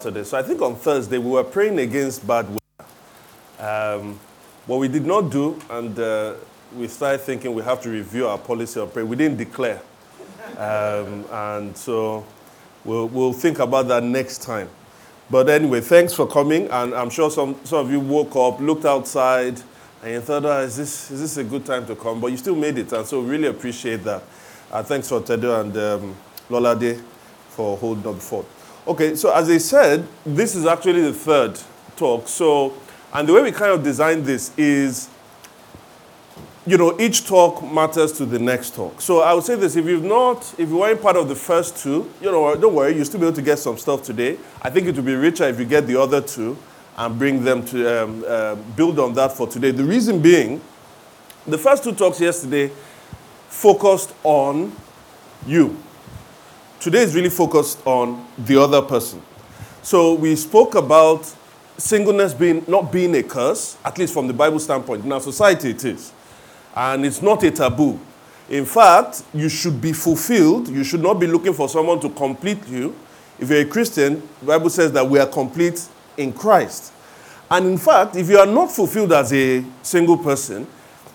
Saturday. So I think on Thursday we were praying against bad weather. Um, what we did not do, and uh, we started thinking we have to review our policy of prayer. We didn't declare. Um, and so we'll, we'll think about that next time. But anyway, thanks for coming. And I'm sure some, some of you woke up, looked outside, and you thought, oh, is, this, is this a good time to come? But you still made it. And so really appreciate that. Uh, thanks for Tedo and um, Lolade for holding up the fort. Okay, so as I said, this is actually the third talk. So, and the way we kind of designed this is, you know, each talk matters to the next talk. So I would say this: if you've not, if you weren't part of the first two, you know, don't worry, you'll still be able to get some stuff today. I think it would be richer if you get the other two and bring them to um, uh, build on that for today. The reason being, the first two talks yesterday focused on you today is really focused on the other person. So we spoke about singleness being not being a curse, at least from the Bible standpoint. In our society, it is. And it's not a taboo. In fact, you should be fulfilled. You should not be looking for someone to complete you. If you're a Christian, the Bible says that we are complete in Christ. And in fact, if you are not fulfilled as a single person,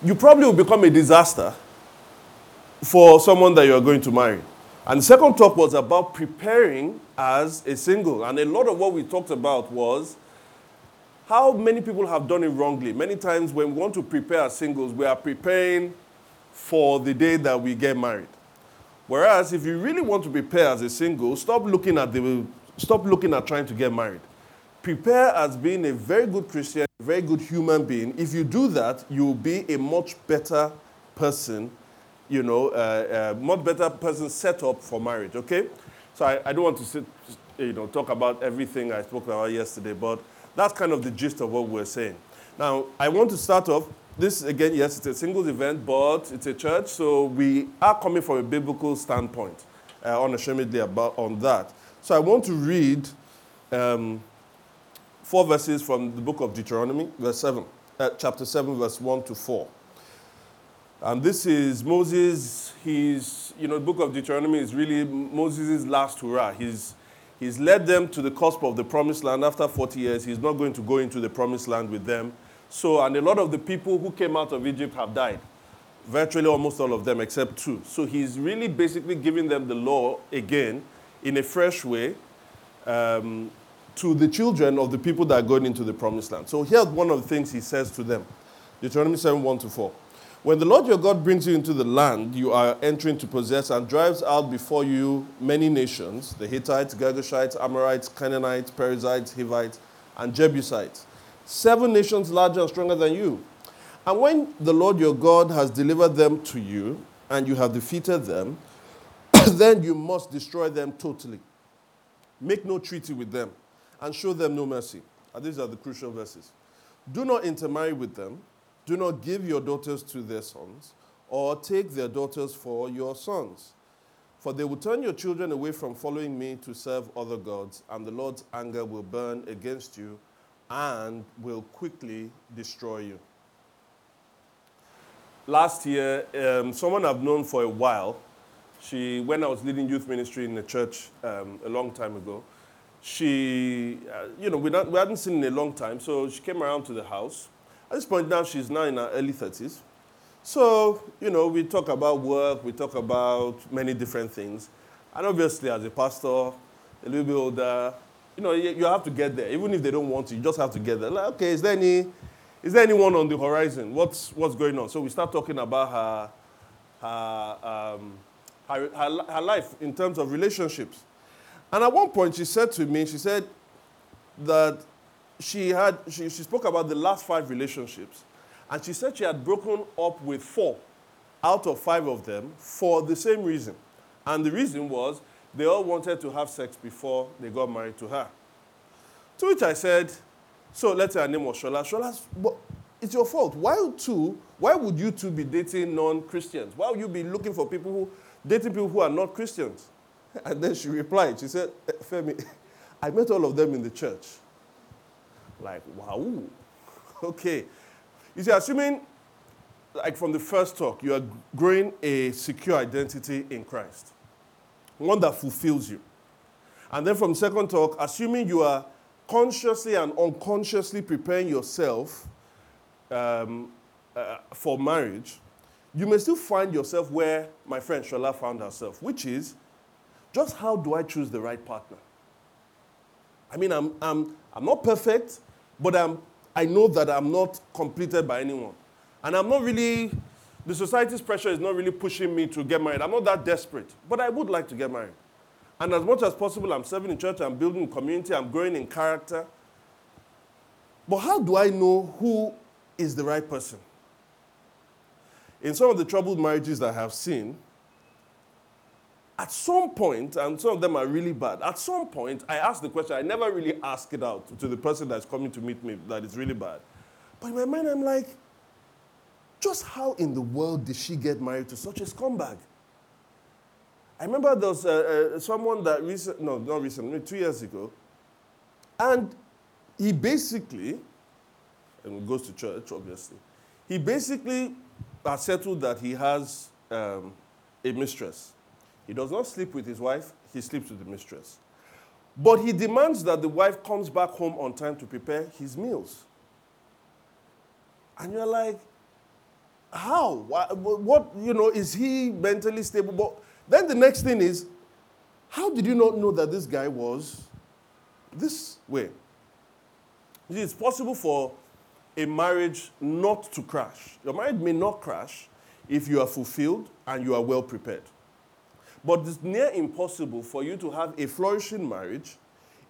you probably will become a disaster for someone that you are going to marry. And the second talk was about preparing as a single. And a lot of what we talked about was how many people have done it wrongly. Many times when we want to prepare as singles, we are preparing for the day that we get married. Whereas if you really want to prepare as a single, stop looking at the stop looking at trying to get married. Prepare as being a very good Christian, very good human being. If you do that, you will be a much better person you know, uh, uh, much better person set up for marriage, okay? So I, I don't want to sit, you know, talk about everything I spoke about yesterday, but that's kind of the gist of what we're saying. Now, I want to start off, this again, yes, it's a singles event, but it's a church, so we are coming from a biblical standpoint, uh, unashamedly about on that. So I want to read um, four verses from the book of Deuteronomy, verse 7, uh, chapter 7, verse 1 to 4. And this is Moses, he's, you know, the book of Deuteronomy is really Moses' last hurrah. He's, he's led them to the cusp of the promised land after 40 years. He's not going to go into the promised land with them. So, and a lot of the people who came out of Egypt have died. Virtually almost all of them, except two. So he's really basically giving them the law again in a fresh way um, to the children of the people that are going into the promised land. So here's one of the things he says to them Deuteronomy 7 1 to 4. When the Lord your God brings you into the land you are entering to possess and drives out before you many nations the Hittites, Girgashites, Amorites, Canaanites, Perizzites, Hivites, and Jebusites, seven nations larger and stronger than you. And when the Lord your God has delivered them to you and you have defeated them, then you must destroy them totally. Make no treaty with them and show them no mercy. And these are the crucial verses. Do not intermarry with them do not give your daughters to their sons, or take their daughters for your sons. For they will turn your children away from following me to serve other gods, and the Lord's anger will burn against you and will quickly destroy you. Last year, um, someone I've known for a while, she, when I was leading youth ministry in the church um, a long time ago, she, uh, you know, we, not, we hadn't seen in a long time, so she came around to the house at this point now, she's now in her early 30s. So, you know, we talk about work, we talk about many different things. And obviously, as a pastor, a little bit older, you know, you, have to get there. Even if they don't want to, you just have to get there. Like, okay, is there any, is there anyone on the horizon? What's, what's going on? So we start talking about her, her, um, her, her, her life in terms of relationships. And at one point, she said to me, she said that she had she, she spoke about the last five relationships and she said she had broken up with four out of five of them for the same reason. And the reason was they all wanted to have sex before they got married to her. To which i said so let's say her name was shola. Shola but it's your fault. Why two why would you two be dating non-christians? Why would you be looking for people who dating people who are not christians? And then she replied she said eh, femi i met all of them in the church like, wow. Okay. You see, assuming, like from the first talk, you are growing a secure identity in Christ, one that fulfills you. And then from second talk, assuming you are consciously and unconsciously preparing yourself um, uh, for marriage, you may still find yourself where my friend Shola found herself, which is just how do I choose the right partner? I mean, I'm, I'm, I'm not perfect, but I'm, I know that I'm not completed by anyone. And I'm not really, the society's pressure is not really pushing me to get married. I'm not that desperate, but I would like to get married. And as much as possible, I'm serving in church, I'm building community, I'm growing in character. But how do I know who is the right person? In some of the troubled marriages that I have seen, at some point, and some of them are really bad, at some point, I ask the question, I never really ask it out to the person that's coming to meet me that is really bad. But in my mind, I'm like, just how in the world did she get married to such a scumbag? I remember there was uh, uh, someone that recent, no, not recently, two years ago, and he basically, and goes to church, obviously, he basically has settled that he has um, a mistress. He does not sleep with his wife, he sleeps with the mistress. But he demands that the wife comes back home on time to prepare his meals. And you're like, how? What, what, you know, is he mentally stable? But then the next thing is, how did you not know that this guy was this way? It's possible for a marriage not to crash. Your marriage may not crash if you are fulfilled and you are well prepared. But it's near impossible for you to have a flourishing marriage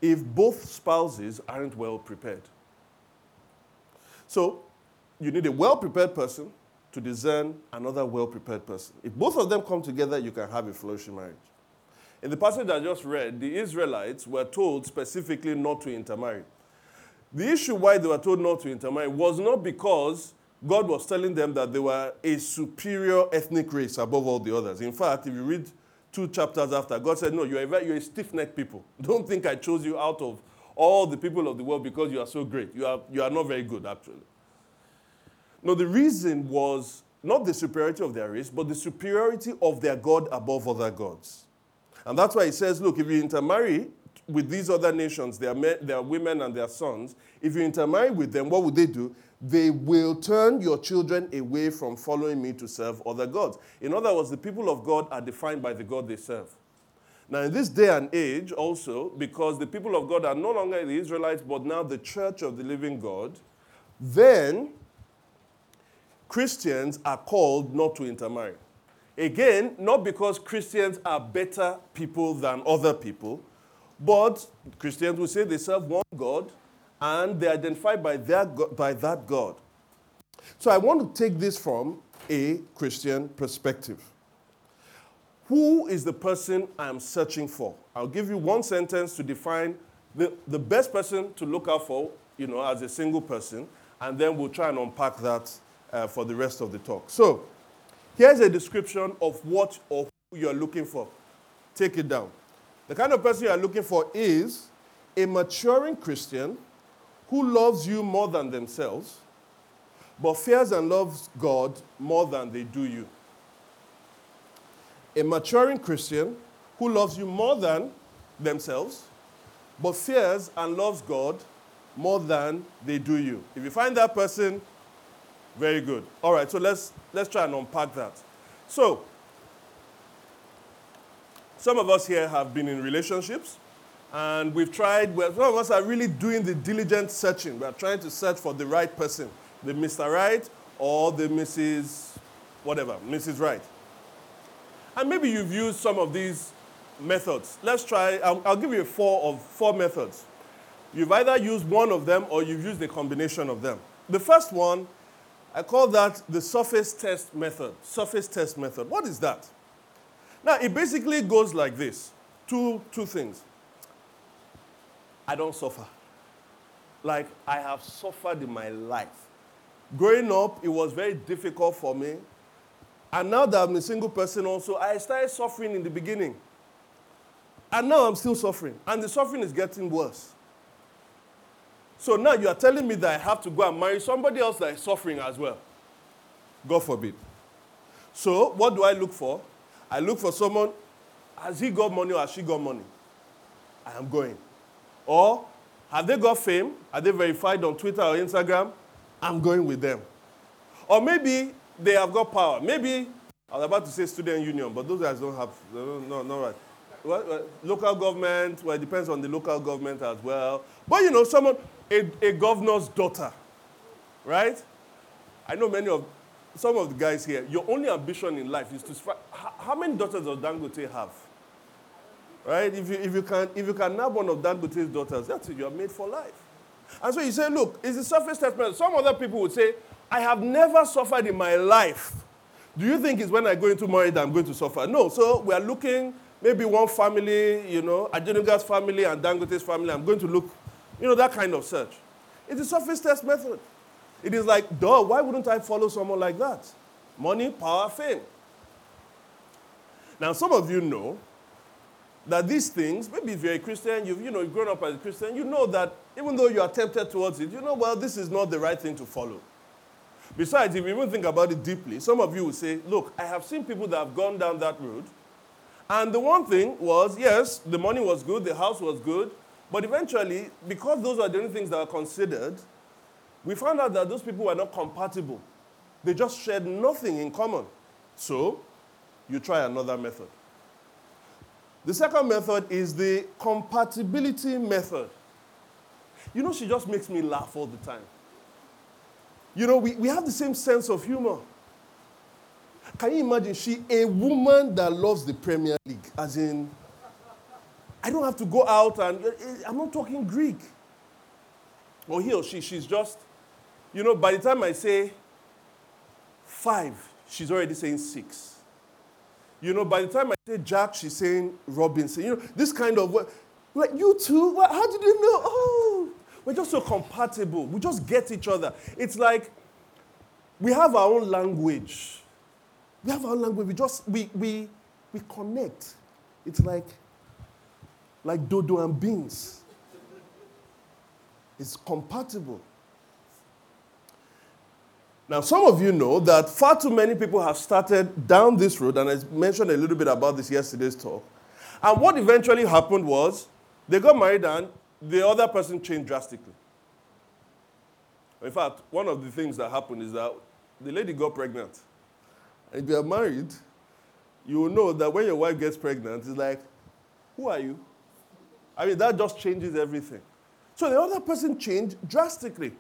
if both spouses aren't well prepared. So, you need a well prepared person to discern another well prepared person. If both of them come together, you can have a flourishing marriage. In the passage I just read, the Israelites were told specifically not to intermarry. The issue why they were told not to intermarry was not because God was telling them that they were a superior ethnic race above all the others. In fact, if you read two chapters after, God said, No, you're a, you're a stiff necked people. Don't think I chose you out of all the people of the world because you are so great. You are, you are not very good, actually. No, the reason was not the superiority of their race, but the superiority of their God above other gods. And that's why he says, look, if you intermarry with these other nations, their, men, their women and their sons, if you intermarry with them, what would they do? They will turn your children away from following me to serve other gods. In other words, the people of God are defined by the God they serve. Now, in this day and age, also, because the people of God are no longer the Israelites, but now the church of the living God, then Christians are called not to intermarry. Again, not because Christians are better people than other people, but Christians will say they serve one God and they're identified by, their, by that God. So I want to take this from a Christian perspective. Who is the person I'm searching for? I'll give you one sentence to define the, the best person to look out for, you know, as a single person, and then we'll try and unpack that uh, for the rest of the talk. So, here's a description of what or who you're looking for. Take it down. The kind of person you're looking for is a maturing Christian who loves you more than themselves, but fears and loves God more than they do you. A maturing Christian who loves you more than themselves, but fears and loves God more than they do you. If you find that person, very good. All right, so let's, let's try and unpack that. So, some of us here have been in relationships, and we've tried, well, some of us are really doing the diligent searching. We're trying to search for the right person, the Mr. Right or the Mrs. whatever, Mrs. Right. And maybe you've used some of these methods. Let's try, I'll, I'll give you four of four methods. You've either used one of them or you've used a combination of them. The first one I call that the surface test method. Surface test method. What is that? Now, it basically goes like this two, two things. I don't suffer. Like, I have suffered in my life. Growing up, it was very difficult for me. And now that I'm a single person, also, I started suffering in the beginning. And now I'm still suffering. And the suffering is getting worse. So now you are telling me that I have to go and marry somebody else that is suffering as well. God forbid. So what do I look for? I look for someone, has he got money or has she got money? I am going. Or have they got fame? Are they verified on Twitter or Instagram? I'm going with them. Or maybe they have got power. Maybe, I was about to say student union, but those guys don't have, no, no, right. Well, well, local government, well, it depends on the local government as well. But you know, someone, a, a governor's daughter, right? I know many of, some of the guys here, your only ambition in life is to, how, how many daughters does Dangote have? Right? If you, if you, can, if you can nab one of Dangote's daughters, that's it, you are made for life. And so you say, look, it's a surface testament. Some other people would say, I have never suffered in my life. Do you think it's when I go into marriage that I'm going to suffer? No. So we are looking, maybe one family, you know, Adenuga's family and Dangote's family. I'm going to look, you know, that kind of search. It's a surface test method. It is like, duh, why wouldn't I follow someone like that? Money, power, fame. Now, some of you know that these things, maybe if you're a Christian, you've you know, grown up as a Christian, you know that even though you are tempted towards it, you know, well, this is not the right thing to follow. Besides, if you even think about it deeply, some of you will say, look, I have seen people that have gone down that road. And the one thing was, yes, the money was good, the house was good, but eventually, because those are the only things that are considered, we found out that those people were not compatible. They just shared nothing in common. So, you try another method. The second method is the compatibility method. You know, she just makes me laugh all the time. You know, we, we have the same sense of humor. Can you imagine? She, a woman that loves the Premier League, as in, I don't have to go out and, eh, eh, I'm not talking Greek. Or he or she, she's just, you know, by the time I say five, she's already saying six. You know, by the time I say Jack, she's saying Robinson. You know, this kind of, like, you two, how did you know? Oh, we're just so compatible. We just get each other. It's like we have our own language. We have our own language. We just, we, we, we connect. It's like, like dodo and beans. It's compatible. Now, some of you know that far too many people have started down this road, and I mentioned a little bit about this yesterday's talk. And what eventually happened was they got married and the other person changed drastically. In fact, one of the things that happened is that the lady got pregnant. And if you are married, you will know that when your wife gets pregnant, it's like, who are you? I mean, that just changes everything. So the other person changed drastically.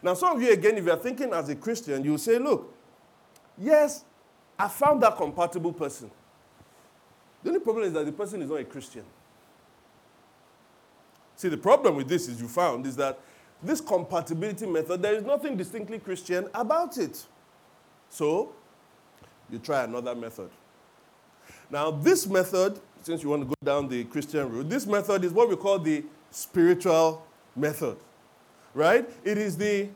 Now, some of you, again, if you're thinking as a Christian, you say, look, yes, I found that compatible person. The only problem is that the person is not a Christian. See, the problem with this is you found is that this compatibility method, there is nothing distinctly Christian about it. So, you try another method. Now, this method, since you want to go down the Christian route, this method is what we call the spiritual method right? It is the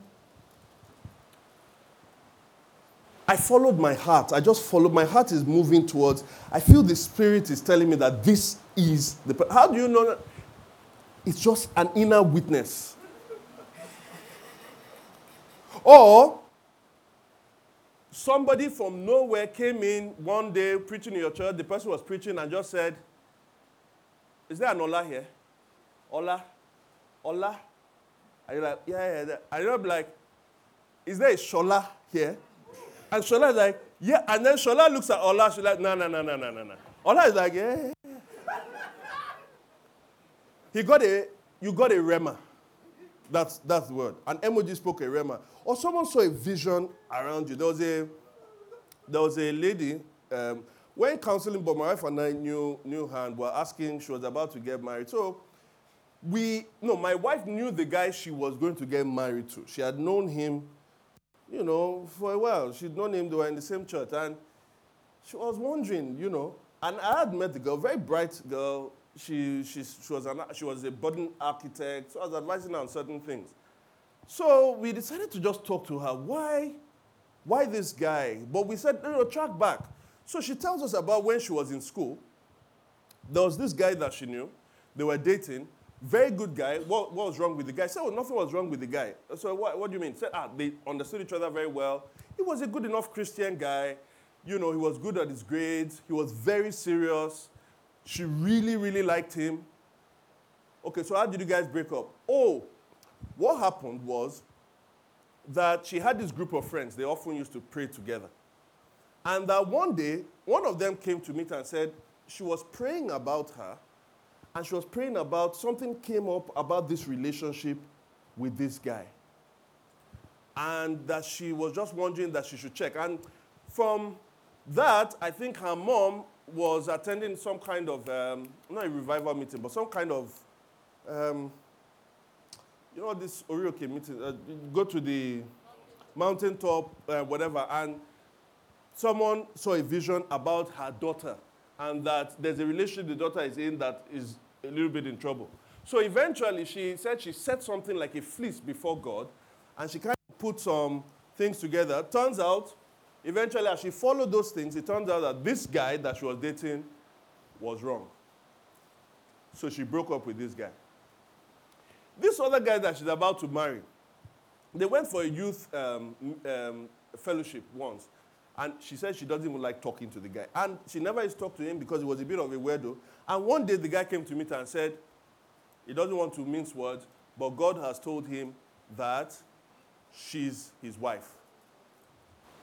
I followed my heart. I just followed. My heart is moving towards. I feel the spirit is telling me that this is the. How do you know that? It's just an inner witness. Or somebody from nowhere came in one day preaching in your church. The person was preaching and just said, Is there an Ola here? Ola? Ola? And you're like, yeah, yeah. And you're like, is there a Shola here? And Shola is like, yeah. And then Shola looks at Ola. She's like, no, no, no, no, no, no, no. Ola is like, yeah. he got a, you got a rhema. That's, that's the word. An emoji spoke a rhema. Or someone saw a vision around you. There was a, there was a lady, um, when counseling, but my wife and I knew, knew her and were asking, she was about to get married. So we, no, my wife knew the guy she was going to get married to. She had known him, you know, for a while. She'd known him, they were in the same church. And she was wondering, you know, and I had met the girl, very bright girl. She, she, she, was, an, she was a budding architect. So I was advising her on certain things. So we decided to just talk to her. Why, why this guy? But we said, you know track back. So she tells us about when she was in school. There was this guy that she knew. They were dating. Very good guy. What, what was wrong with the guy? Said, well, nothing was wrong with the guy. So what, what do you mean? Said, ah, they understood each other very well. He was a good enough Christian guy. You know, he was good at his grades. He was very serious. She really, really liked him. Okay, so how did you guys break up? Oh, what happened was that she had this group of friends. They often used to pray together. And that one day, one of them came to meet her and said she was praying about her, and she was praying about something came up about this relationship with this guy. And that she was just wondering that she should check. And from that, I think her mom was attending some kind of, um, not a revival meeting, but some kind of, um, you know, this Orioke meeting. Uh, go to the mountaintop, uh, whatever, and someone saw a vision about her daughter and that there's a relationship the daughter is in that is a little bit in trouble. So eventually, she said she set something like a fleece before God and she kind of put some things together. Turns out, eventually, as she followed those things, it turns out that this guy that she was dating was wrong. So she broke up with this guy. This other guy that she's about to marry, they went for a youth um, um, fellowship once. And she said she doesn't even like talking to the guy. And she never used to talk to him because he was a bit of a weirdo. And one day the guy came to meet her and said, he doesn't want to mince words, but God has told him that she's his wife.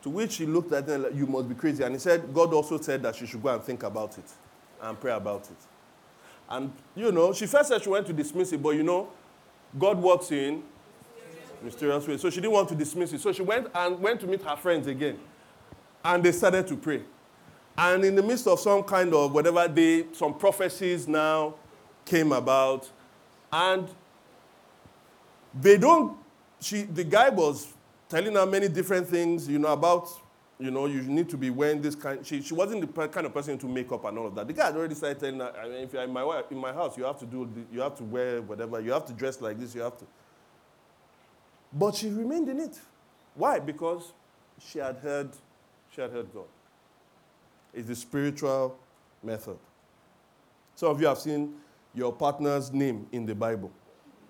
To which he looked at her like, you must be crazy. And he said, God also said that she should go and think about it and pray about it. And, you know, she first said she went to dismiss it, but, you know, God works in mysterious ways. So she didn't want to dismiss it. So she went and went to meet her friends again. And they started to pray. And in the midst of some kind of whatever, they, some prophecies now came about. And they don't, she, the guy was telling her many different things, you know, about, you know, you need to be wearing this kind. She, she wasn't the kind of person to make up and all of that. The guy had already started telling her, I mean, if you're in my, in my house, you have to do, you have to wear whatever, you have to dress like this, you have to. But she remained in it. Why? Because she had heard heard God. It's the spiritual method. Some of you have seen your partner's name in the Bible,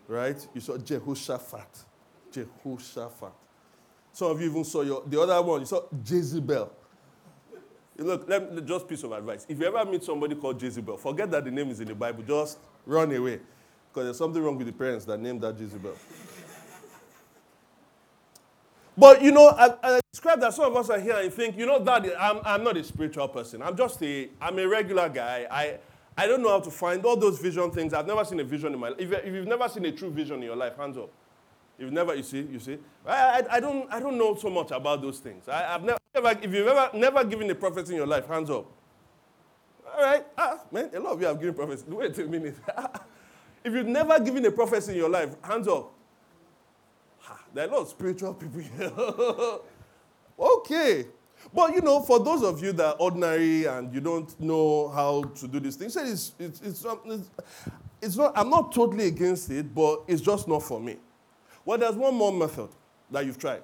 right? You saw Jehoshaphat. Jehoshaphat. Some of you even saw your, the other one, you saw Jezebel. Look, let me, just piece of advice. If you ever meet somebody called Jezebel, forget that the name is in the Bible. Just run away. Because there's something wrong with the parents that named that Jezebel. But you know, I, I, describe that some of us are here and think, you know, that I'm, I'm not a spiritual person. I'm just a, I'm a regular guy. I, I don't know how to find all those vision things. I've never seen a vision in my life. If, if you've never seen a true vision in your life, hands up. You've never, you see, you see. I, I, I don't, I don't know so much about those things. I, have never, if you've ever, never given a prophecy in your life, hands up. All right, ah, man, a lot of you have given prophecy. Wait a minute. if you've never given a prophecy in your life, hands up. There are a lot of spiritual people here. okay. But you know, for those of you that are ordinary and you don't know how to do these things, it's, it's, it's, um, it's, it's not, I'm not totally against it, but it's just not for me. Well, there's one more method that you've tried.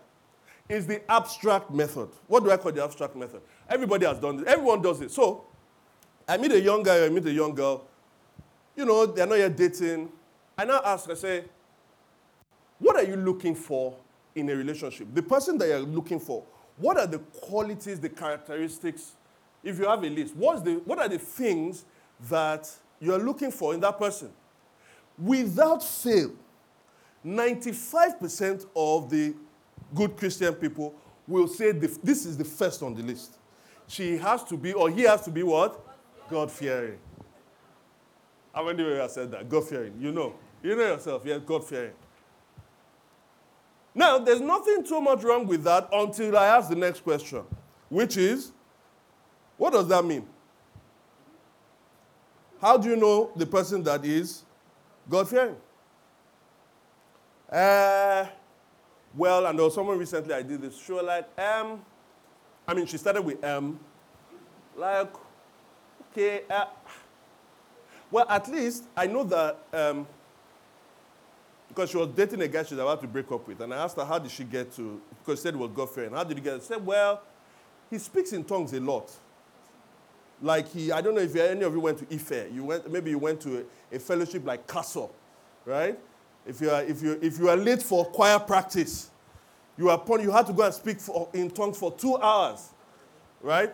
It's the abstract method. What do I call the abstract method? Everybody has done this. Everyone does it. So, I meet a young guy, I meet a young girl. You know, they're not yet dating. I now ask, I say, what are you looking for in a relationship? The person that you're looking for, what are the qualities, the characteristics? If you have a list, what's the, what are the things that you're looking for in that person? Without fail, 95% of the good Christian people will say this is the first on the list. She has to be, or he has to be what? God fearing. How many of you have said that? God fearing. You know. You know yourself. Yeah, God fearing. Now, there's nothing too much wrong with that until I ask the next question, which is what does that mean? How do you know the person that is God fearing? Uh, well, I know someone recently I did this show like um, I mean she started with um, like okay, uh, well at least I know that um, because she was dating a guy she's about to break up with. And I asked her, how did she get to, because she said it was fearing. How did he get? She said, well, he speaks in tongues a lot. Like he, I don't know if any of you went to Ife. You went, maybe you went to a, a fellowship like Castle, right? If you, are, if, you, if you are late for choir practice, you, are upon, you had to go and speak for, in tongues for two hours, right?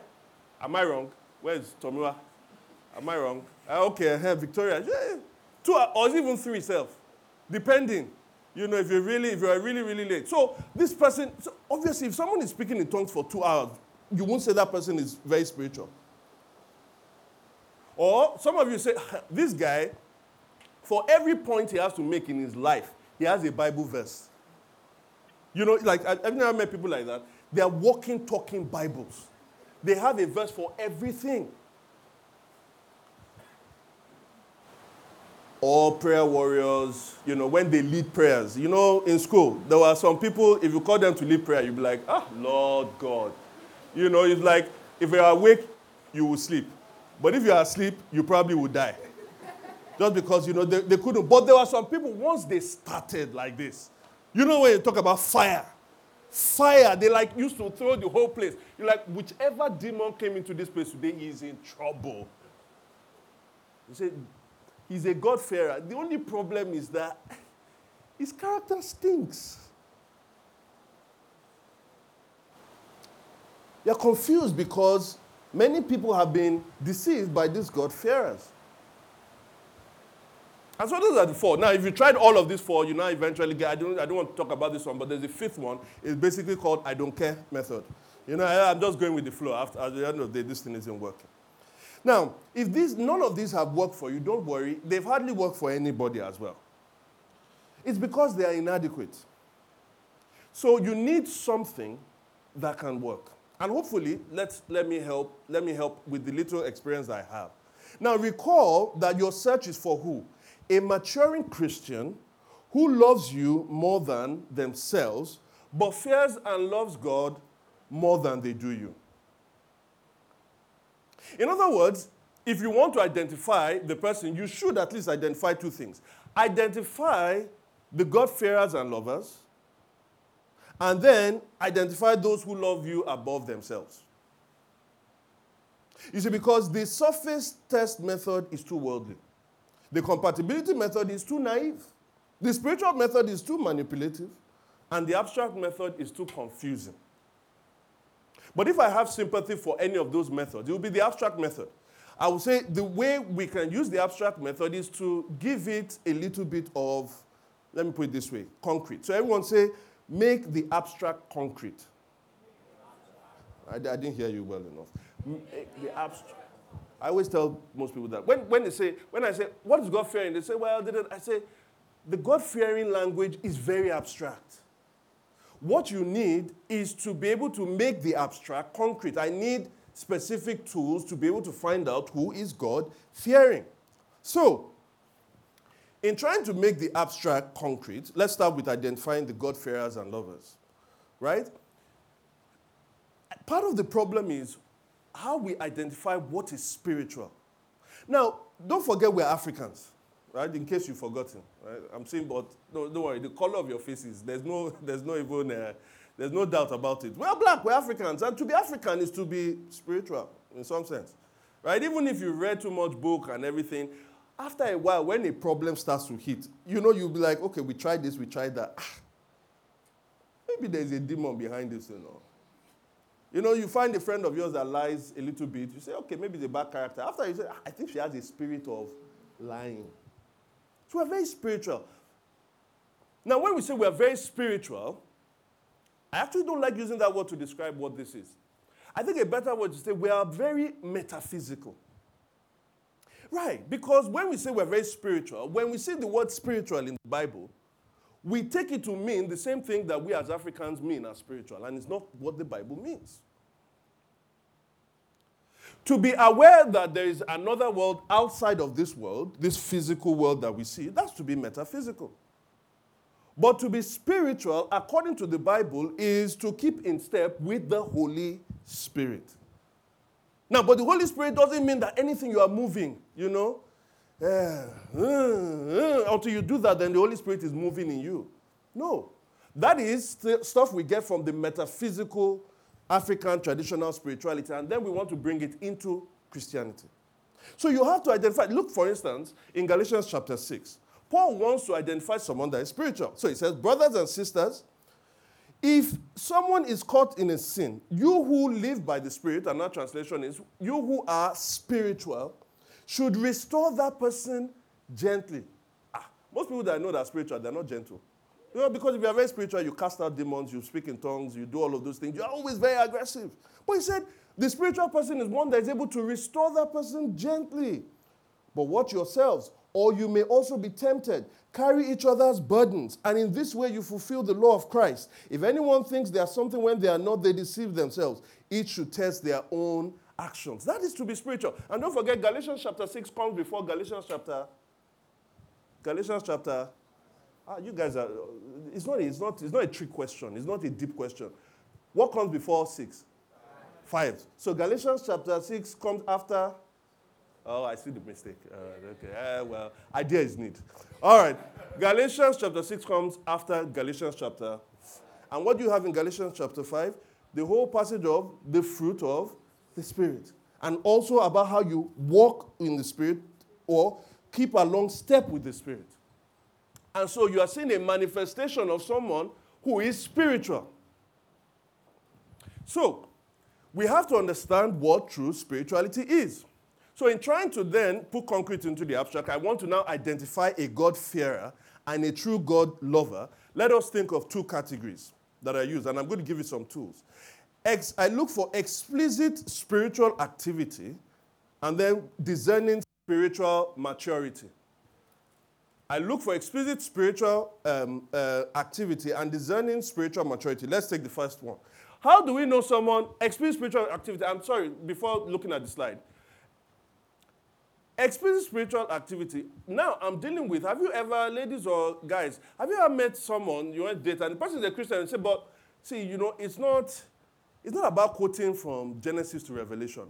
Am I wrong? Where's Tomiwa? Am I wrong? Uh, okay, have Victoria. Yeah. Two or even three self, depending. You know, if you're really, if you're really, really late. So this person, so obviously, if someone is speaking in tongues for two hours, you won't say that person is very spiritual. Or some of you say, this guy, for every point he has to make in his life, he has a Bible verse. You know, like I've never met people like that. They are walking, talking Bibles. They have a verse for everything. Or prayer warriors, you know, when they lead prayers. You know, in school, there were some people, if you call them to lead prayer, you'd be like, ah, Lord God. You know, it's like, if you are awake, you will sleep. But if you are asleep, you probably will die. Just because, you know, they, they couldn't. But there were some people, once they started like this, you know, when you talk about fire, fire, they like used to throw the whole place. You're like, whichever demon came into this place today is in trouble. You say, He's a God-fearer. The only problem is that his character stinks. You're confused because many people have been deceived by these God-fearers. And so those are the four. Now, if you tried all of these four, you now eventually get, I don't, I don't want to talk about this one, but there's a fifth one. It's basically called I don't care method. You know, I, am just going with the flow. After, at the end of the day, this thing isn't working. Now, if these, none of these have worked for you, don't worry. They've hardly worked for anybody as well. It's because they are inadequate. So you need something that can work. And hopefully, let's, let, me help, let me help with the little experience I have. Now, recall that your search is for who? A maturing Christian who loves you more than themselves, but fears and loves God more than they do you. In other words, if you want to identify the person, you should at least identify two things. Identify the God-fearers and lovers, and then identify those who love you above themselves. You see, because the surface test method is too worldly. The compatibility method is too naive. The spiritual method is too manipulative. And the abstract method is too confusing. But if I have sympathy for any of those methods, it will be the abstract method. I would say the way we can use the abstract method is to give it a little bit of, let me put it this way, concrete. So everyone say, make the abstract concrete. I, I didn't hear you well enough. Make the abstract. I always tell most people that. When, when they say, when I say, what is God fearing? They say, well, I say, the God fearing language is very abstract. What you need is to be able to make the abstract concrete. I need specific tools to be able to find out who is God fearing. So, in trying to make the abstract concrete, let's start with identifying the God fearers and lovers, right? Part of the problem is how we identify what is spiritual. Now, don't forget we're Africans right? In case you've forgotten, right? I'm saying, but no, don't worry. The color of your faces, there's no, there's no even, uh, there's no doubt about it. We're black, we're Africans, and to be African is to be spiritual in some sense, right? Even if you read too much book and everything, after a while, when a problem starts to hit, you know, you'll be like, okay, we tried this, we tried that. Ah, maybe there's a demon behind this, you know. You know, you find a friend of yours that lies a little bit. You say, okay, maybe a bad character. After you say, ah, I think she has a spirit of lying. So we're very spiritual. Now, when we say we're very spiritual, I actually don't like using that word to describe what this is. I think a better word to say we are very metaphysical. Right, because when we say we're very spiritual, when we say the word spiritual in the Bible, we take it to mean the same thing that we as Africans mean as spiritual, and it's not what the Bible means. To be aware that there is another world outside of this world, this physical world that we see, that's to be metaphysical. But to be spiritual, according to the Bible, is to keep in step with the Holy Spirit. Now, but the Holy Spirit doesn't mean that anything you are moving, you know, uh, uh, until you do that, then the Holy Spirit is moving in you. No. That is stuff we get from the metaphysical African traditional spirituality, and then we want to bring it into Christianity. So you have to identify. Look, for instance, in Galatians chapter 6, Paul wants to identify someone that is spiritual. So he says, Brothers and sisters, if someone is caught in a sin, you who live by the Spirit, and that translation is, you who are spiritual, should restore that person gently. Ah, most people that I know that are spiritual, they're not gentle. You know, because if you're very spiritual, you cast out demons, you speak in tongues, you do all of those things. You're always very aggressive. But he said the spiritual person is one that is able to restore that person gently. But watch yourselves, or you may also be tempted. Carry each other's burdens, and in this way you fulfill the law of Christ. If anyone thinks they are something when they are not, they deceive themselves. Each should test their own actions. That is to be spiritual. And don't forget, Galatians chapter 6 comes before Galatians chapter. Galatians chapter. Ah, you guys are. It's not, it's, not, it's not a trick question, it's not a deep question. What comes before 6? 5. So Galatians chapter 6 comes after Oh, I see the mistake. Uh, okay. Uh, well, idea is neat. All right. Galatians chapter 6 comes after Galatians chapter. And what do you have in Galatians chapter 5? The whole passage of the fruit of the Spirit. And also about how you walk in the Spirit or keep a long step with the Spirit. And so you are seeing a manifestation of someone who is spiritual. So, we have to understand what true spirituality is. So, in trying to then put concrete into the abstract, I want to now identify a God-fearer and a true God lover. Let us think of two categories that I use, and I'm going to give you some tools. Ex- I look for explicit spiritual activity and then discerning spiritual maturity. I look for explicit spiritual um, uh, activity and discerning spiritual maturity. Let's take the first one. How do we know someone explicit spiritual activity? I'm sorry, before looking at the slide. Explicit spiritual activity. Now I'm dealing with, have you ever, ladies or guys, have you ever met someone you want to date and the person is a Christian and say, but see, you know, it's not, it's not about quoting from Genesis to Revelation.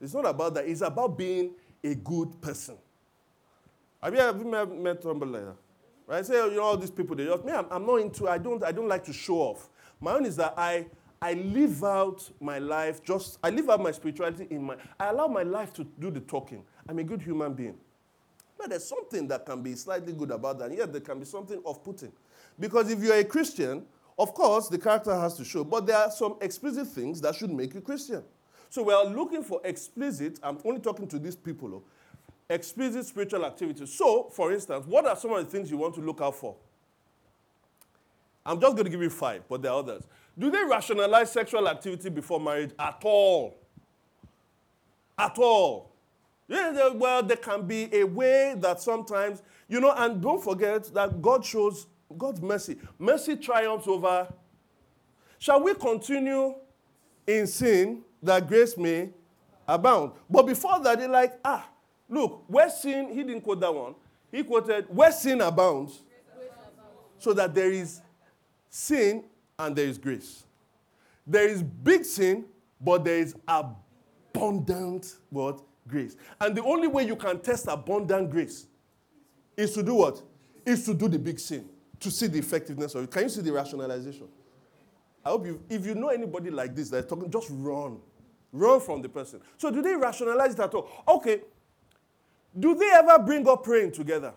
It's not about that. It's about being a good person. Have you ever met, met somebody like that? Right? Say, you know, all these people, they just, me, I'm, I'm not into, I don't, I don't like to show off. My own is that I, I live out my life just, I live out my spirituality in my, I allow my life to do the talking. I'm a good human being. But there's something that can be slightly good about that, and yet there can be something off putting. Because if you're a Christian, of course, the character has to show, but there are some explicit things that should make you Christian. So we are looking for explicit, I'm only talking to these people, oh, explicit spiritual activities. So, for instance, what are some of the things you want to look out for? I'm just going to give you five, but there are others. Do they rationalize sexual activity before marriage at all? At all. Yeah, well, there can be a way that sometimes, you know, and don't forget that God shows God's mercy. Mercy triumphs over. Shall we continue in sin that grace may abound? But before that, they're like, ah, look, where sin, he didn't quote that one. He quoted, where sin abounds, so that there is sin and there is grace. There is big sin, but there is abundant what? grace. And the only way you can test abundant grace is to do what? Is to do the big sin, to see the effectiveness of it. Can you see the rationalization? I hope you, if you know anybody like this that's talking, just run. Run from the person. So do they rationalize it at all? Okay. Do they ever bring up praying together?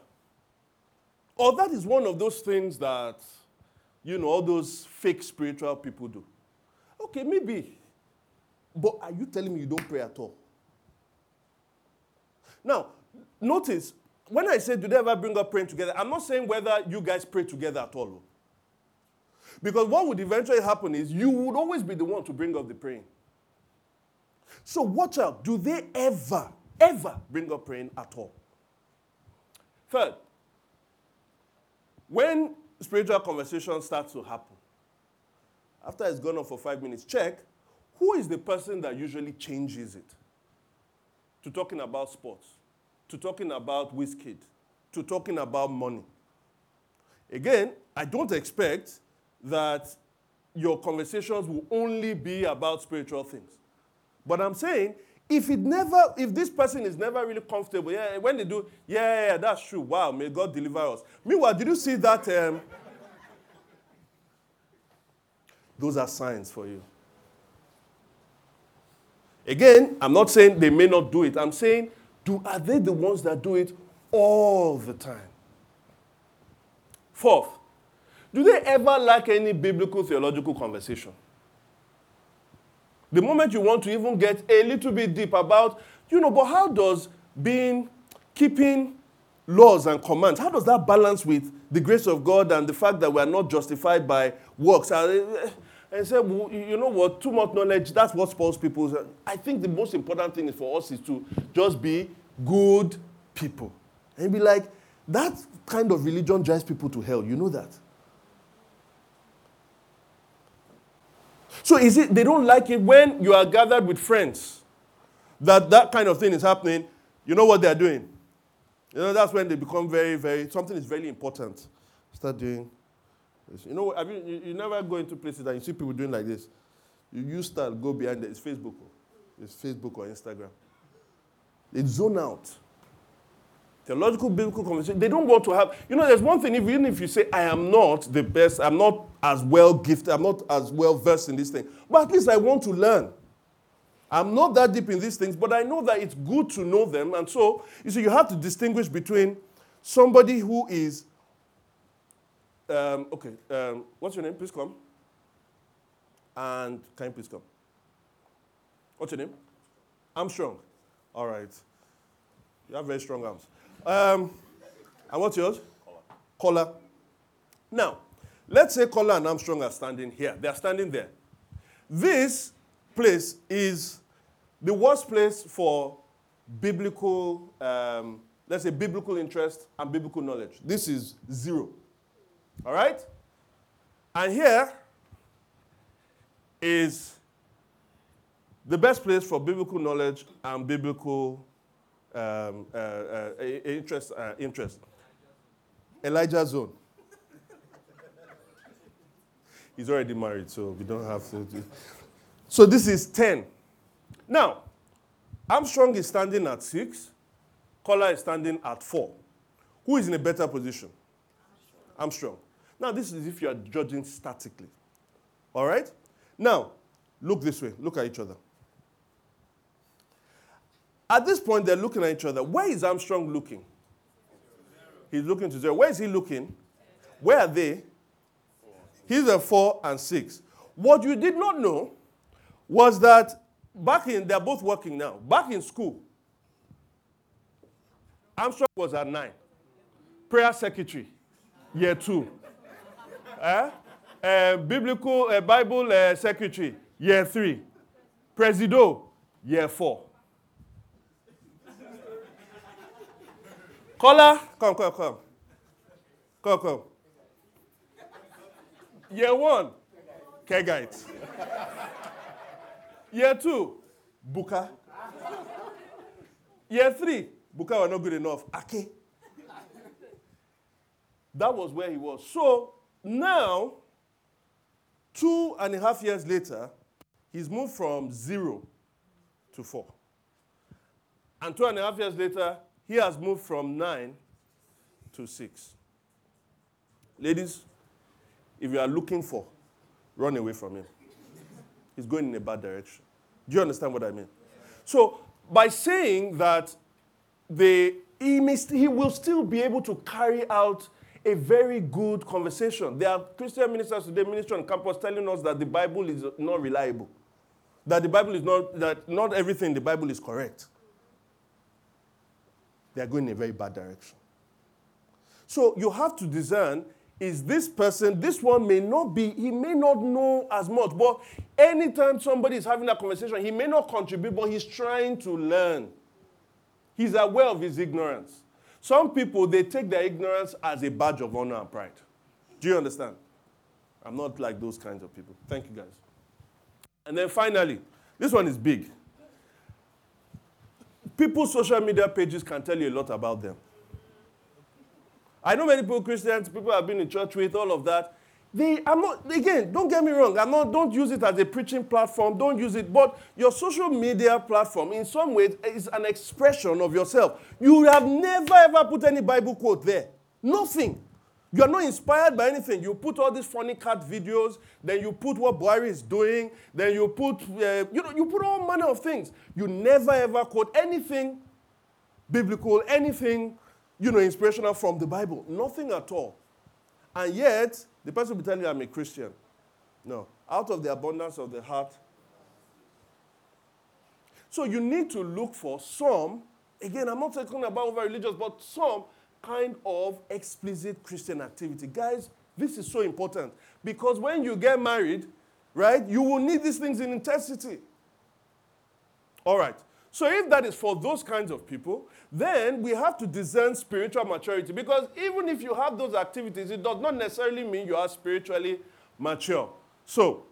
Or that is one of those things that, you know, all those fake spiritual people do. Okay, maybe. But are you telling me you don't pray at all? Now, notice, when I say do they ever bring up praying together, I'm not saying whether you guys pray together at all. Because what would eventually happen is you would always be the one to bring up the praying. So watch out. Do they ever, ever bring up praying at all? Third, when spiritual conversation starts to happen, after it's gone on for five minutes, check who is the person that usually changes it to talking about sports, to talking about whiskey, to talking about money. Again, I don't expect that your conversations will only be about spiritual things. But I'm saying, if it never, if this person is never really comfortable, yeah, when they do, yeah, yeah, that's true. Wow, may God deliver us. Meanwhile, did you see that? Um, those are signs for you. Again, I'm not saying they may not do it. I'm saying, do are they the ones that do it all the time? Fourth, do they ever like any biblical theological conversation? The moment you want to even get a little bit deep about, you know, but how does being, keeping laws and commands, how does that balance with the grace of God and the fact that we are not justified by works? And eh, say, well, you know what, too much knowledge, that's what spoils people. I think the most important thing for us is to just be good people. And be like, that kind of religion drives people to hell. You know that. So is it they don't like it when you are gathered with friends that that kind of thing is happening? You know what they are doing? You know that's when they become very very something is very important. Start doing this. You know, I mean, you, you never go into places and you see people doing like this. You use style, go behind it. It's Facebook. It's Facebook or Instagram. They zone out theological biblical conversation. They don't want to have, you know, there's one thing, even if you say, I am not the best, I'm not as well gifted, I'm not as well versed in this thing, but at least I want to learn. I'm not that deep in these things, but I know that it's good to know them. And so, you see, you have to distinguish between somebody who is, um, okay, um, what's your name? Please come. And can you please come? What's your name? Armstrong. All right. You have very strong arms. Um, and what's yours? Kola. Now, let's say Kola and Armstrong are standing here. They are standing there. This place is the worst place for biblical, um, let's say, biblical interest and biblical knowledge. This is zero. All right? And here is the best place for biblical knowledge and biblical um, uh, uh, interest, uh, interest. Elijah zone. He's already married, so we don't have to. Do. So this is 10. Now, Armstrong is standing at 6. Kola is standing at 4. Who is in a better position? Armstrong. Now, this is if you are judging statically. All right? Now, look this way. Look at each other. At this point, they're looking at each other. Where is Armstrong looking? He's looking to zero. Where is he looking? Where are they? He's a four and six. What you did not know was that back in, they're both working now. Back in school, Armstrong was at nine. Prayer secretary, year two. eh? Uh, biblical uh, Bible uh, secretary, year three. Presido, year four. Kola, come, come, come. Come, come. Year one, Kegite. Year two, Buka. Year three, Buka were not good enough. Ake. That was where he was. So now, two and a half years later, he's moved from zero to four. And two and a half years later, he has moved from nine to six. Ladies, if you are looking for, run away from him. He's going in a bad direction. Do you understand what I mean? So, by saying that they, he, he will still be able to carry out a very good conversation. There are Christian ministers today, ministry on campus, telling us that the Bible is not reliable. That the Bible is not, that not everything in the Bible is correct they are going in a very bad direction. So you have to discern is this person, this one may not be, he may not know as much, but anytime somebody is having a conversation, he may not contribute, but he's trying to learn. He's aware of his ignorance. Some people, they take their ignorance as a badge of honor and pride. Do you understand? I'm not like those kinds of people. Thank you, guys. And then finally, this one is big people's social media pages can tell you a lot about them. I know many people, Christians, people I've been in church with, all of that. They, I'm not, again, don't get me wrong, I'm not, don't use it as a preaching platform, don't use it, but your social media platform, in some ways, is an expression of yourself. You have never ever put any Bible quote there. Nothing. You are not inspired by anything. You put all these funny cat videos, then you put what Buhari is doing, then you put, uh, you know, you put all manner of things. You never ever quote anything biblical, anything, you know, inspirational from the Bible. Nothing at all. And yet, the person will be telling you, I'm a Christian. No. Out of the abundance of the heart. So you need to look for some, again, I'm not talking about over religious, but some kind of explicit Christian activity. Guys, this is so important because when you get married, right, you will need these things in intensity. All right. So if that is for those kinds of people, then we have to discern spiritual maturity because even if you have those activities, it does not necessarily mean you are spiritually mature. So,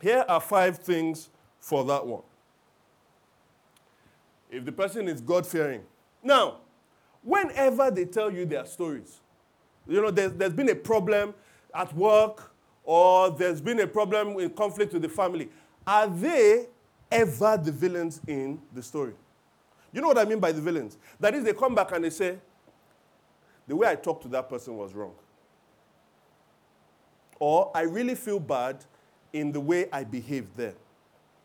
here are five things for that one. If the person is God fearing. Now, whenever they tell you their stories, you know, there's, there's been a problem at work or there's been a problem in conflict with the family, are they ever the villains in the story? You know what I mean by the villains? That is, they come back and they say, the way I talked to that person was wrong. Or I really feel bad in the way I behaved there.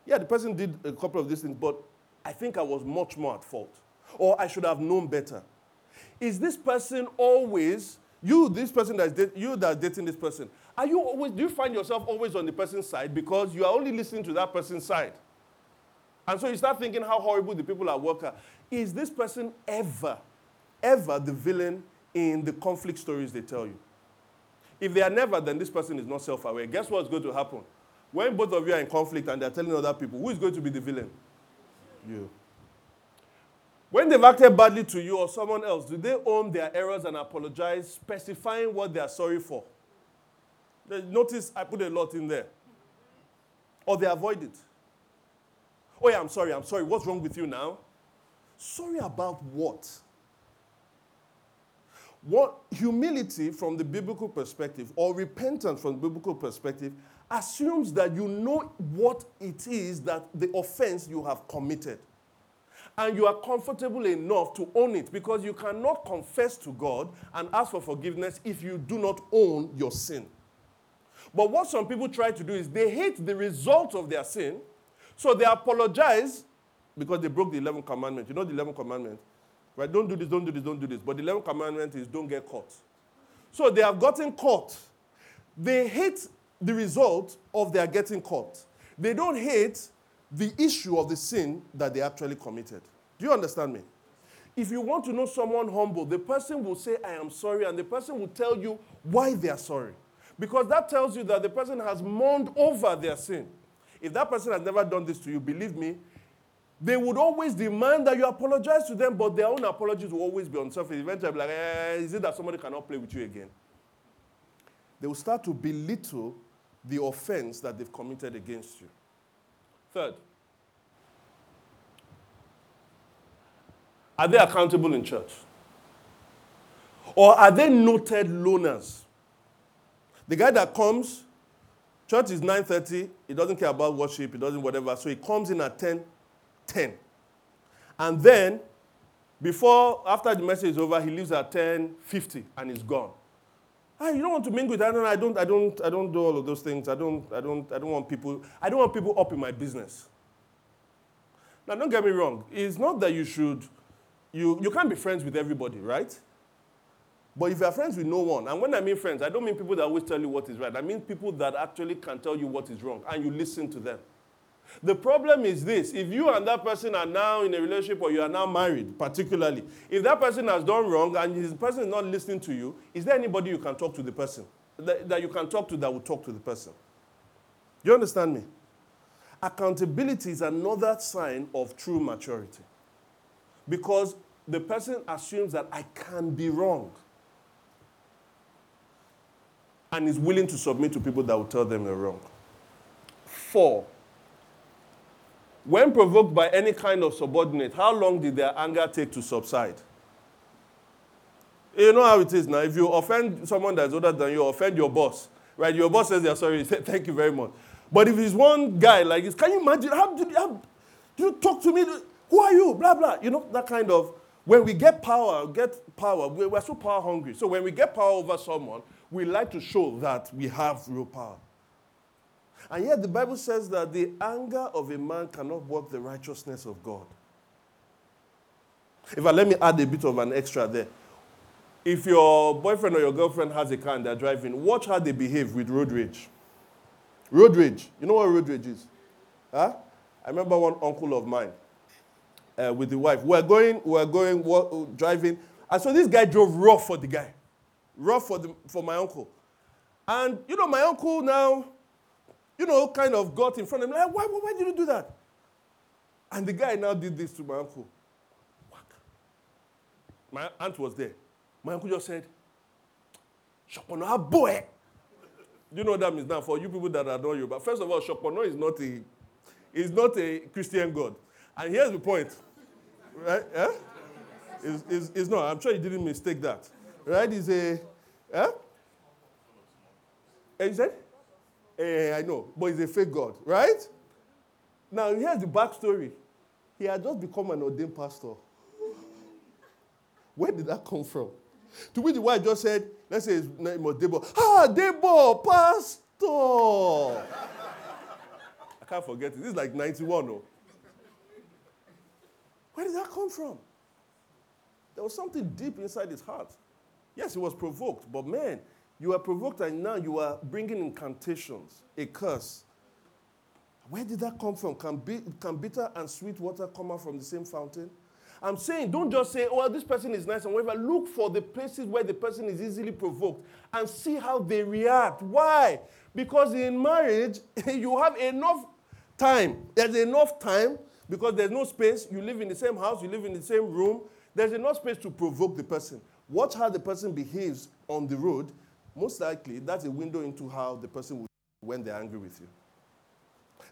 Yeah, the person did a couple of these things, but I think I was much more at fault. Or I should have known better. Is this person always, you, this person that's you that's dating this person, are you always, do you find yourself always on the person's side because you are only listening to that person's side? And so you start thinking how horrible the people at work are. Is this person ever, ever the villain in the conflict stories they tell you? If they are never, then this person is not self aware. Guess what's going to happen? When both of you are in conflict and they're telling other people, who is going to be the villain? You. When they've acted badly to you or someone else, do they own their errors and apologize, specifying what they are sorry for? Notice I put a lot in there. Or they avoid it. Oh, yeah, I'm sorry, I'm sorry. What's wrong with you now? Sorry about what? What humility from the biblical perspective or repentance from the biblical perspective assumes that you know what it is that the offense you have committed. And you are comfortable enough to own it because you cannot confess to God and ask for forgiveness if you do not own your sin. But what some people try to do is they hate the result of their sin so they apologize because they broke the 11th commandment. You know the 11th commandment? Right? Don't do this, don't do this, don't do this. But the 11th commandment is don't get caught. So they have gotten caught. They hate the result of their getting caught. They don't hate the issue of the sin that they actually committed. Do you understand me? If you want to know someone humble, the person will say, I am sorry, and the person will tell you why they are sorry. Because that tells you that the person has mourned over their sin. If that person has never done this to you, believe me, they would always demand that you apologize to them, but their own apologies will always be on surface. Eventually, like, eh, is it that somebody cannot play with you again? They will start to belittle the offense that they've committed against you. Third, are they accountable in church? Or are they noted loners? The guy that comes Church is 9.30. He doesn't care about worship. He doesn't whatever. So he comes in at 10, 10. And then, before, after the message is over, he leaves at 10.50 and he's gone. Ah, you don't want to mingle with I don't, I don't, I don't, I don't do all of those things. I don't, I don't, I don't want people, I don't want people up in my business. Now, don't get me wrong. It's not that you should, you, you can't be friends with everybody, right? But if you are friends with no one, and when I mean friends, I don't mean people that always tell you what is right. I mean people that actually can tell you what is wrong, and you listen to them. The problem is this if you and that person are now in a relationship or you are now married, particularly, if that person has done wrong and this person is not listening to you, is there anybody you can talk to the person? That, that you can talk to that will talk to the person? Do you understand me? Accountability is another sign of true maturity. Because the person assumes that I can be wrong and is willing to submit to people that will tell them they're wrong. Four, when provoked by any kind of subordinate, how long did their anger take to subside? You know how it is now. If you offend someone that's older than you, offend your boss, right? Your boss says they're sorry, say, thank you very much. But if it's one guy like this, can you imagine? How did, did you talk to me? Who are you? Blah, blah. You know, that kind of, when we get power, get power, we're so power hungry. So when we get power over someone, we like to show that we have real power. And yet the Bible says that the anger of a man cannot work the righteousness of God. If I let me add a bit of an extra there. If your boyfriend or your girlfriend has a car and they're driving, watch how they behave with road rage. Road rage. You know what road rage is? Huh? I remember one uncle of mine uh, with the wife. We're going, we're going, we're driving, And so this guy drove rough for the guy, rough for, the, for my uncle. And, you know, my uncle now, you know, kind of got in front of him, like, why, why, why did you do that? And the guy now did this to my uncle. My aunt was there. My uncle just said, Shopono boy. You know what that means now for you people that are not you? But first of all, Shopono is not a is not a Christian God. And here's the point. Right? Yeah? It's, it's, it's not. I'm sure you didn't mistake that. Right? Is a yeah? And you said? Eh, I know, but he's a fake God, right? Now, here's the backstory. He had just become an ordained pastor. Where did that come from? To which the wife just said, let's say his name was Debo. Ah, Debo, pastor. I can't forget it. This is like 91, oh. Where did that come from? There was something deep inside his heart. Yes, he was provoked, but man, you are provoked and now you are bringing incantations, a curse. Where did that come from? Can, be, can bitter and sweet water come out from the same fountain? I'm saying don't just say, oh, this person is nice and whatever. Look for the places where the person is easily provoked and see how they react. Why? Because in marriage, you have enough time. There's enough time because there's no space. You live in the same house, you live in the same room. There's enough space to provoke the person. Watch how the person behaves on the road most likely that's a window into how the person will when they're angry with you.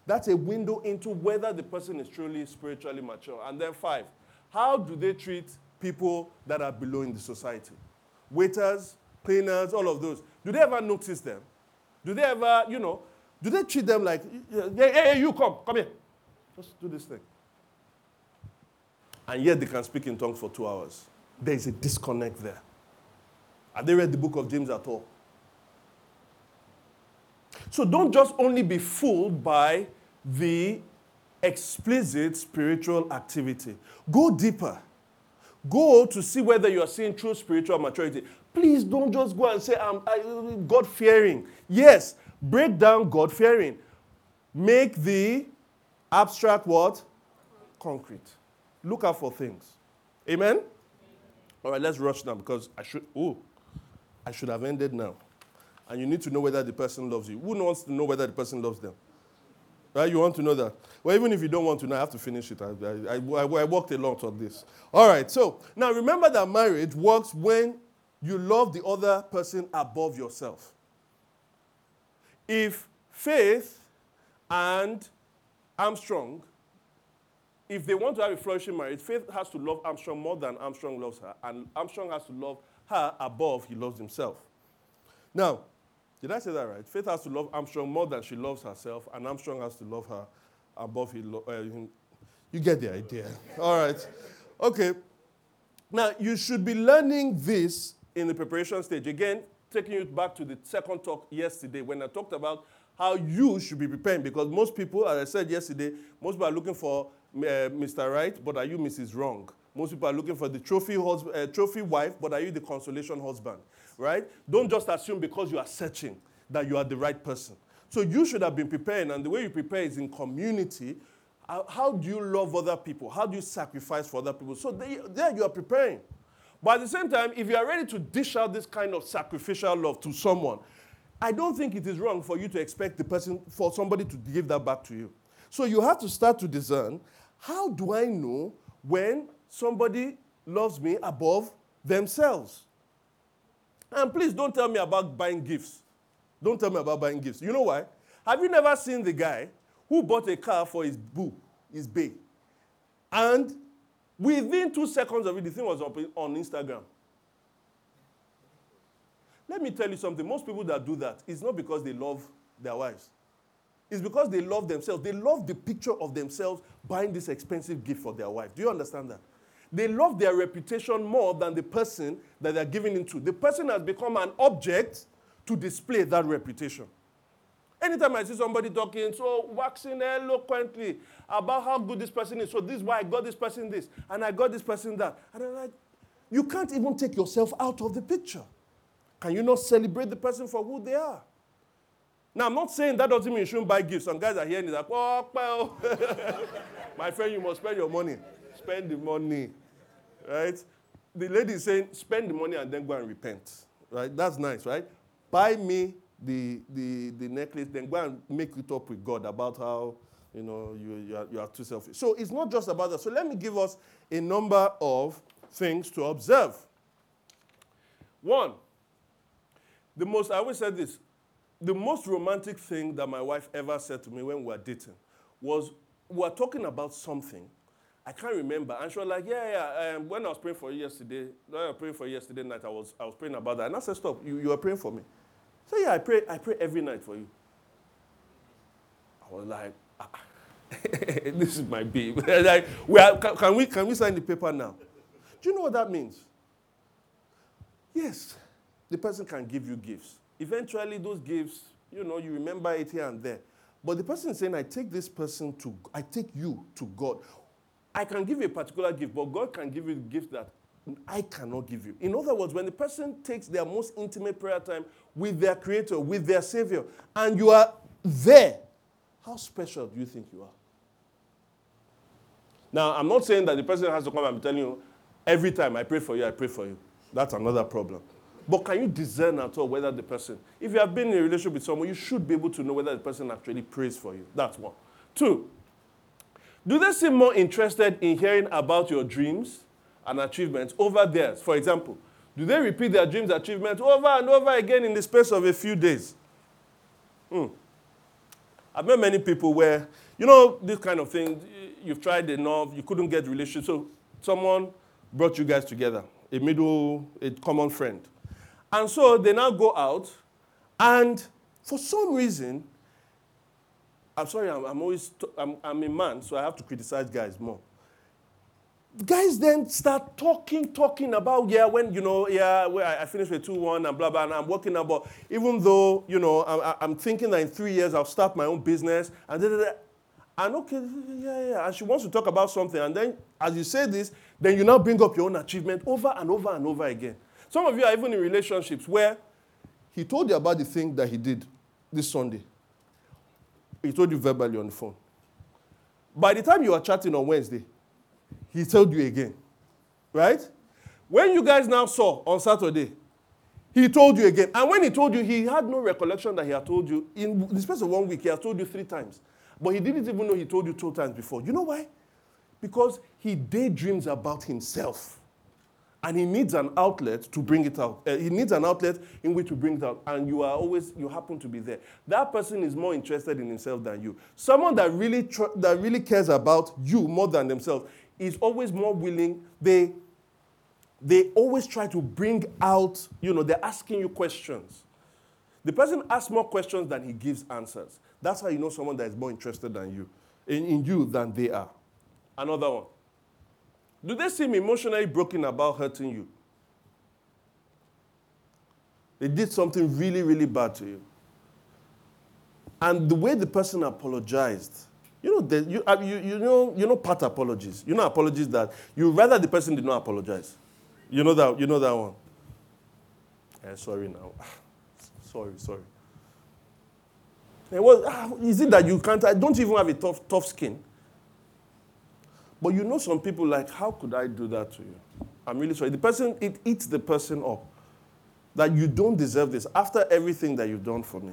That's a window into whether the person is truly spiritually mature. And then five, how do they treat people that are below in the society? Waiters, cleaners, all of those. Do they ever notice them? Do they ever, you know, do they treat them like, hey, hey, you come, come here. Just do this thing. And yet they can speak in tongues for two hours. There is a disconnect there. Have they read the book of James at all? So don't just only be fooled by the explicit spiritual activity. Go deeper. Go to see whether you are seeing true spiritual maturity. Please don't just go and say, I'm God fearing. Yes, break down God fearing. Make the abstract what? Concrete. Look out for things. Amen? All right, let's rush now because I should, oh, I should have ended now and you need to know whether the person loves you. Who wants to know whether the person loves them? Right? You want to know that. Well, even if you don't want to know, I have to finish it. I, I, I, I worked a lot on this. All right, so now remember that marriage works when you love the other person above yourself. If Faith and Armstrong, if they want to have a flourishing marriage, Faith has to love Armstrong more than Armstrong loves her, and Armstrong has to love her above he loves himself. Now, did I say that right? Faith has to love Armstrong more than she loves herself, and Armstrong has to love her above he lo- uh, You get the idea. All right. Okay. Now, you should be learning this in the preparation stage. Again, taking you back to the second talk yesterday when I talked about how you should be preparing because most people, as I said yesterday, most people are looking for uh, Mr. Right, but are you Mrs. Wrong? Most people are looking for the trophy, hus- uh, trophy wife, but are you the consolation husband? Right? Don't just assume because you are searching that you are the right person. So you should have been preparing, and the way you prepare is in community. How do you love other people? How do you sacrifice for other people? So there you are preparing. But at the same time, if you are ready to dish out this kind of sacrificial love to someone, I don't think it is wrong for you to expect the person, for somebody to give that back to you. So you have to start to discern how do I know when somebody loves me above themselves? And please don't tell me about buying gifts. Don't tell me about buying gifts. You know why? Have you never seen the guy who bought a car for his boo, his bae? And within two seconds of it, the thing was up on Instagram. Let me tell you something. Most people that do that, it's not because they love their wives. It's because they love themselves. They love the picture of themselves buying this expensive gift for their wife. Do you understand that? They love their reputation more than the person that they're giving into. The person has become an object to display that reputation. Anytime I see somebody talking so waxing eloquently about how good this person is, so this is why I got this person this, and I got this person that, and I'm like, you can't even take yourself out of the picture. Can you not celebrate the person for who they are? Now, I'm not saying that doesn't mean you shouldn't buy gifts. Some guys are hearing it like, oh, well. My friend, you must spend your money spend the money, right? the lady is saying, spend the money and then go and repent. Right? That's nice, right? Buy me the, the, the necklace, then go and make it up with God about how you know you, you, are, you are too selfish. So it's not just about that. So let me give us a number of things to observe. One, the most, I always said this, the most romantic thing that my wife ever said to me when we were dating was, we were talking about something. I can't remember. And she was like, yeah, yeah. Um, when I was praying for you yesterday, when I was praying for you yesterday night, I was, I was praying about that. And I said, stop, you, you were praying for me. So yeah, I pray, I pray every night for you. I was like, ah, this is my babe. like, we are, can, can, we, can we sign the paper now? Do you know what that means? Yes, the person can give you gifts. Eventually, those gifts, you know, you remember it here and there. But the person is saying, I take this person to, I take you to God. I can give you a particular gift, but God can give you the gift that I cannot give you. In other words, when the person takes their most intimate prayer time with their Creator, with their Savior, and you are there, how special do you think you are? Now, I'm not saying that the person has to come and be telling you, every time I pray for you, I pray for you. That's another problem. But can you discern at all whether the person, if you have been in a relationship with someone, you should be able to know whether the person actually prays for you. That's one. Two, do they seem more interested in hearing about your dreams and achievements over theirs? For example, do they repeat their dreams achievements over and over again in the space of a few days? Hmm. I've met many people where, you know, this kind of thing, you've tried enough, you couldn't get relationship. So someone brought you guys together, a middle, a common friend. And so they now go out, and for some reason, I'm sorry, I'm, I'm always, I'm, I'm a man, so I have to criticize guys more guys then start talking, talking about, yeah, when, you know, yeah, well, I finished with 2 1 and blah, blah, and I'm working about, even though, you know, I'm, I'm thinking that in three years I'll start my own business, and da, da, da. And okay, yeah, yeah. And she wants to talk about something. And then, as you say this, then you now bring up your own achievement over and over and over again. Some of you are even in relationships where he told you about the thing that he did this Sunday. He told you verbally on the phone. By the time you were chatting on Wednesday, he told you again. Right? When you guys now saw on Saturday, he told you again. And when he told you, he had no recollection that he had told you. In the space of one week, he has told you three times. But he didn't even know he told you two times before. You know why? Because he daydreams about himself. And he needs an outlet to bring it out. Uh, he needs an outlet in which to bring it out. And you are always, you happen to be there. That person is more interested in himself than you. Someone that really, tr- that really cares about you more than themselves is always more willing. They, they always try to bring out, you know, they're asking you questions. The person asks more questions than he gives answers. That's how you know someone that is more interested than you, in, in you than they are. Another one. Do they seem emotionally broken about hurting you? They did something really, really bad to you. And the way the person apologized you know, the, you, uh, you, you, know, you know part apologies. You know apologies that you rather the person did not apologize. You know that, you know that one. Eh, sorry now. sorry, sorry. was, ah, is it that you can't, I don't even have a tough, tough skin. But you know some people like, how could I do that to you? I'm really sorry. The person, it eats the person up. That you don't deserve this after everything that you've done for me.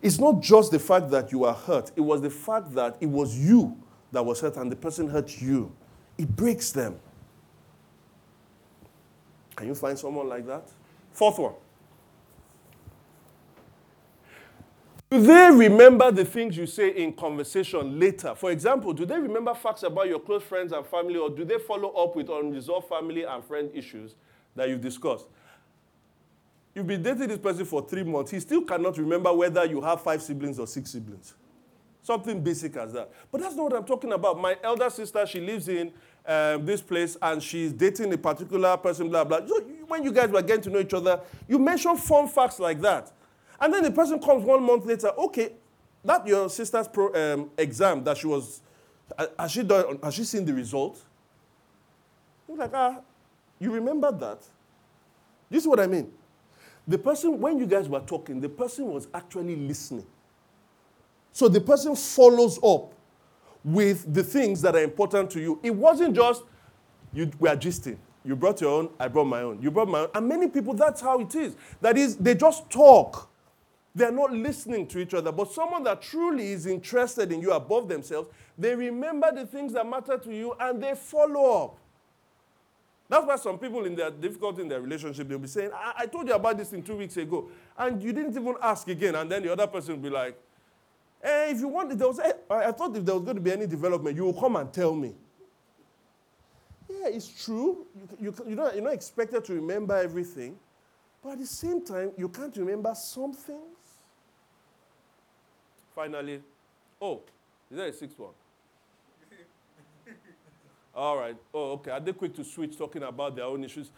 It's not just the fact that you are hurt, it was the fact that it was you that was hurt and the person hurt you. It breaks them. Can you find someone like that? Fourth one. Do they remember the things you say in conversation later? For example, do they remember facts about your close friends and family, or do they follow up with unresolved family and friend issues that you've discussed? You've been dating this person for three months. He still cannot remember whether you have five siblings or six siblings. Something basic as that. But that's not what I'm talking about. My elder sister, she lives in um, this place and she's dating a particular person, blah, blah. So when you guys were getting to know each other, you mention fun facts like that. And then the person comes one month later, okay, that your sister's pro, um, exam that she was, has she, done, has she seen the result? You're like, ah, you remember that? You see what I mean? The person, when you guys were talking, the person was actually listening. So the person follows up with the things that are important to you. It wasn't just you were gisting. You brought your own, I brought my own. You brought my own. And many people, that's how it is. That is, they just talk. They're not listening to each other. But someone that truly is interested in you above themselves, they remember the things that matter to you and they follow up. That's why some people in their difficulty in their relationship, they'll be saying, I, I told you about this thing two weeks ago. And you didn't even ask again. And then the other person will be like, Hey, if you want, if there was, eh, I thought if there was going to be any development, you will come and tell me. Yeah, it's true. You, you, you're, not, you're not expected to remember everything. But at the same time, you can't remember some things. Finally, oh, is there a sixth one? All right. Oh, okay. Are they quick to switch talking about their own issues?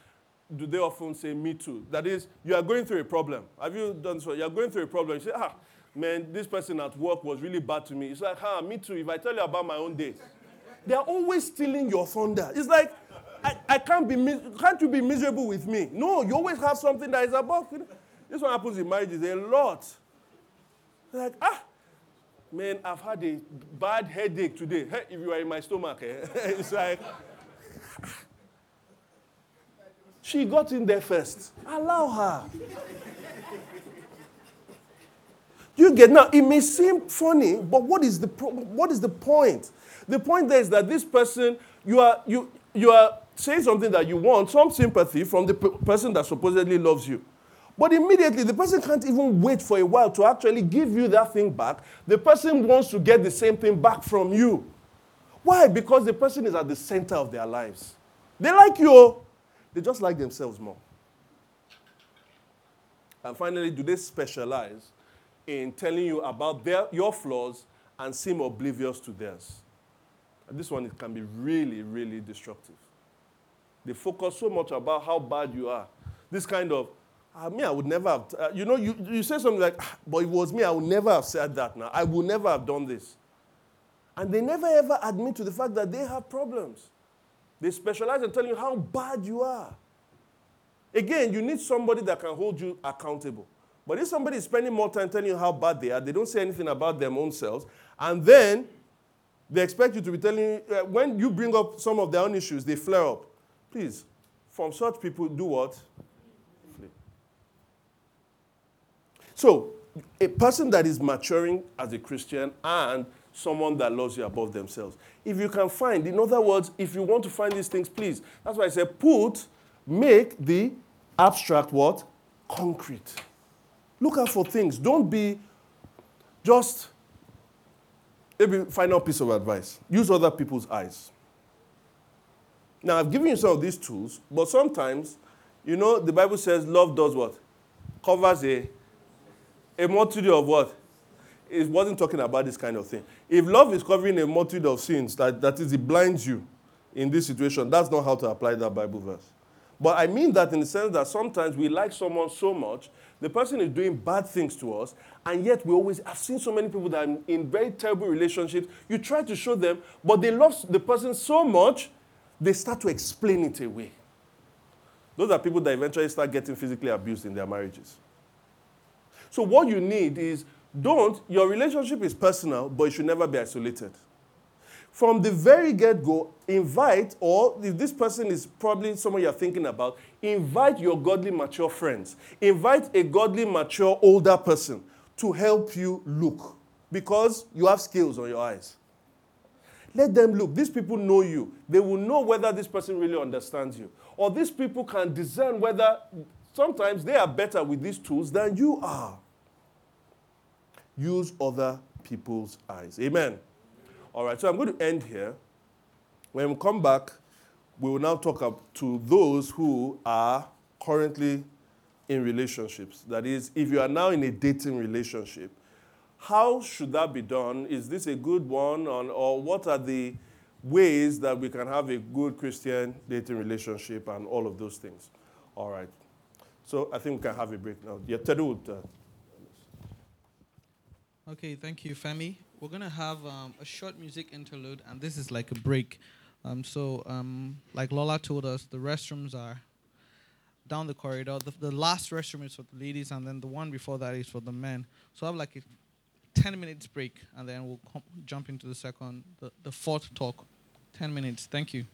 Do they often say, me too? That is, you are going through a problem. Have you done so? You are going through a problem. You say, ah, man, this person at work was really bad to me. It's like, ah, me too. If I tell you about my own day, they're always stealing your thunder. It's like, I, I can't be, can't you be miserable with me? No, you always have something that is above. This one happens in marriages a lot. Like, ah, man, I've had a bad headache today. Hey, if you are in my stomach, eh? it's like, she got in there first. Allow her. Do you get now, it may seem funny, but what is the, what is the point? The point there is that this person, you are, you, you are saying something that you want, some sympathy from the person that supposedly loves you. But immediately, the person can't even wait for a while to actually give you that thing back. The person wants to get the same thing back from you. Why? Because the person is at the center of their lives. They like you, oh. they just like themselves more. And finally, do they specialize in telling you about their, your flaws and seem oblivious to theirs? And this one it can be really, really destructive. They focus so much about how bad you are. This kind of, ah, mean, I would never have, uh, you know, you, you say something like, ah, but it was me, I would never have said that now. I would never have done this. And they never ever admit to the fact that they have problems. They specialize in telling you how bad you are. Again, you need somebody that can hold you accountable. But if somebody is spending more time telling you how bad they are, they don't say anything about their own selves, and then they expect you to be telling, uh, when you bring up some of their own issues, they flare up. Please, from such people, do what? So, a person that is maturing as a Christian and someone that loves you above themselves. If you can find, in other words, if you want to find these things, please. That's why I said put, make the abstract what? Concrete. Look out for things. Don't be just Maybe final piece of advice use other people's eyes. Now, I've given you some of these tools, but sometimes, you know, the Bible says love does what? Covers a, a multitude of what? It wasn't talking about this kind of thing. If love is covering a multitude of sins, that, that is, it blinds you in this situation, that's not how to apply that Bible verse. But I mean that in the sense that sometimes we like someone so much, the person is doing bad things to us, and yet we always, I've seen so many people that are in very terrible relationships. You try to show them, but they love the person so much, they start to explain it away. Those are people that eventually start getting physically abused in their marriages. So, what you need is don't, your relationship is personal, but it should never be isolated from the very get go, invite, or if this person is probably someone you're thinking about, invite your godly, mature friends. Invite a godly, mature, older person to help you look because you have skills on your eyes. Let them look. These people know you. They will know whether this person really understands you. Or these people can discern whether sometimes they are better with these tools than you are. Use other people's eyes. Amen. All right, so I'm going to end here. When we come back, we will now talk up to those who are currently in relationships. That is, if you are now in a dating relationship, how should that be done? Is this a good one? On, or what are the ways that we can have a good Christian dating relationship and all of those things? All right. So I think we can have a break now. Yeah, would. Uh, okay, thank you, Femi we're gonna have um, a short music interlude, and this is like a break. Um, so, um, like Lola told us, the restrooms are down the corridor. The, the, last restroom is for the ladies, and then the one before that is for the men. So I have like a 10 minutes break, and then we'll com- jump into the second, the, the fourth talk. 10 minutes. Thank you.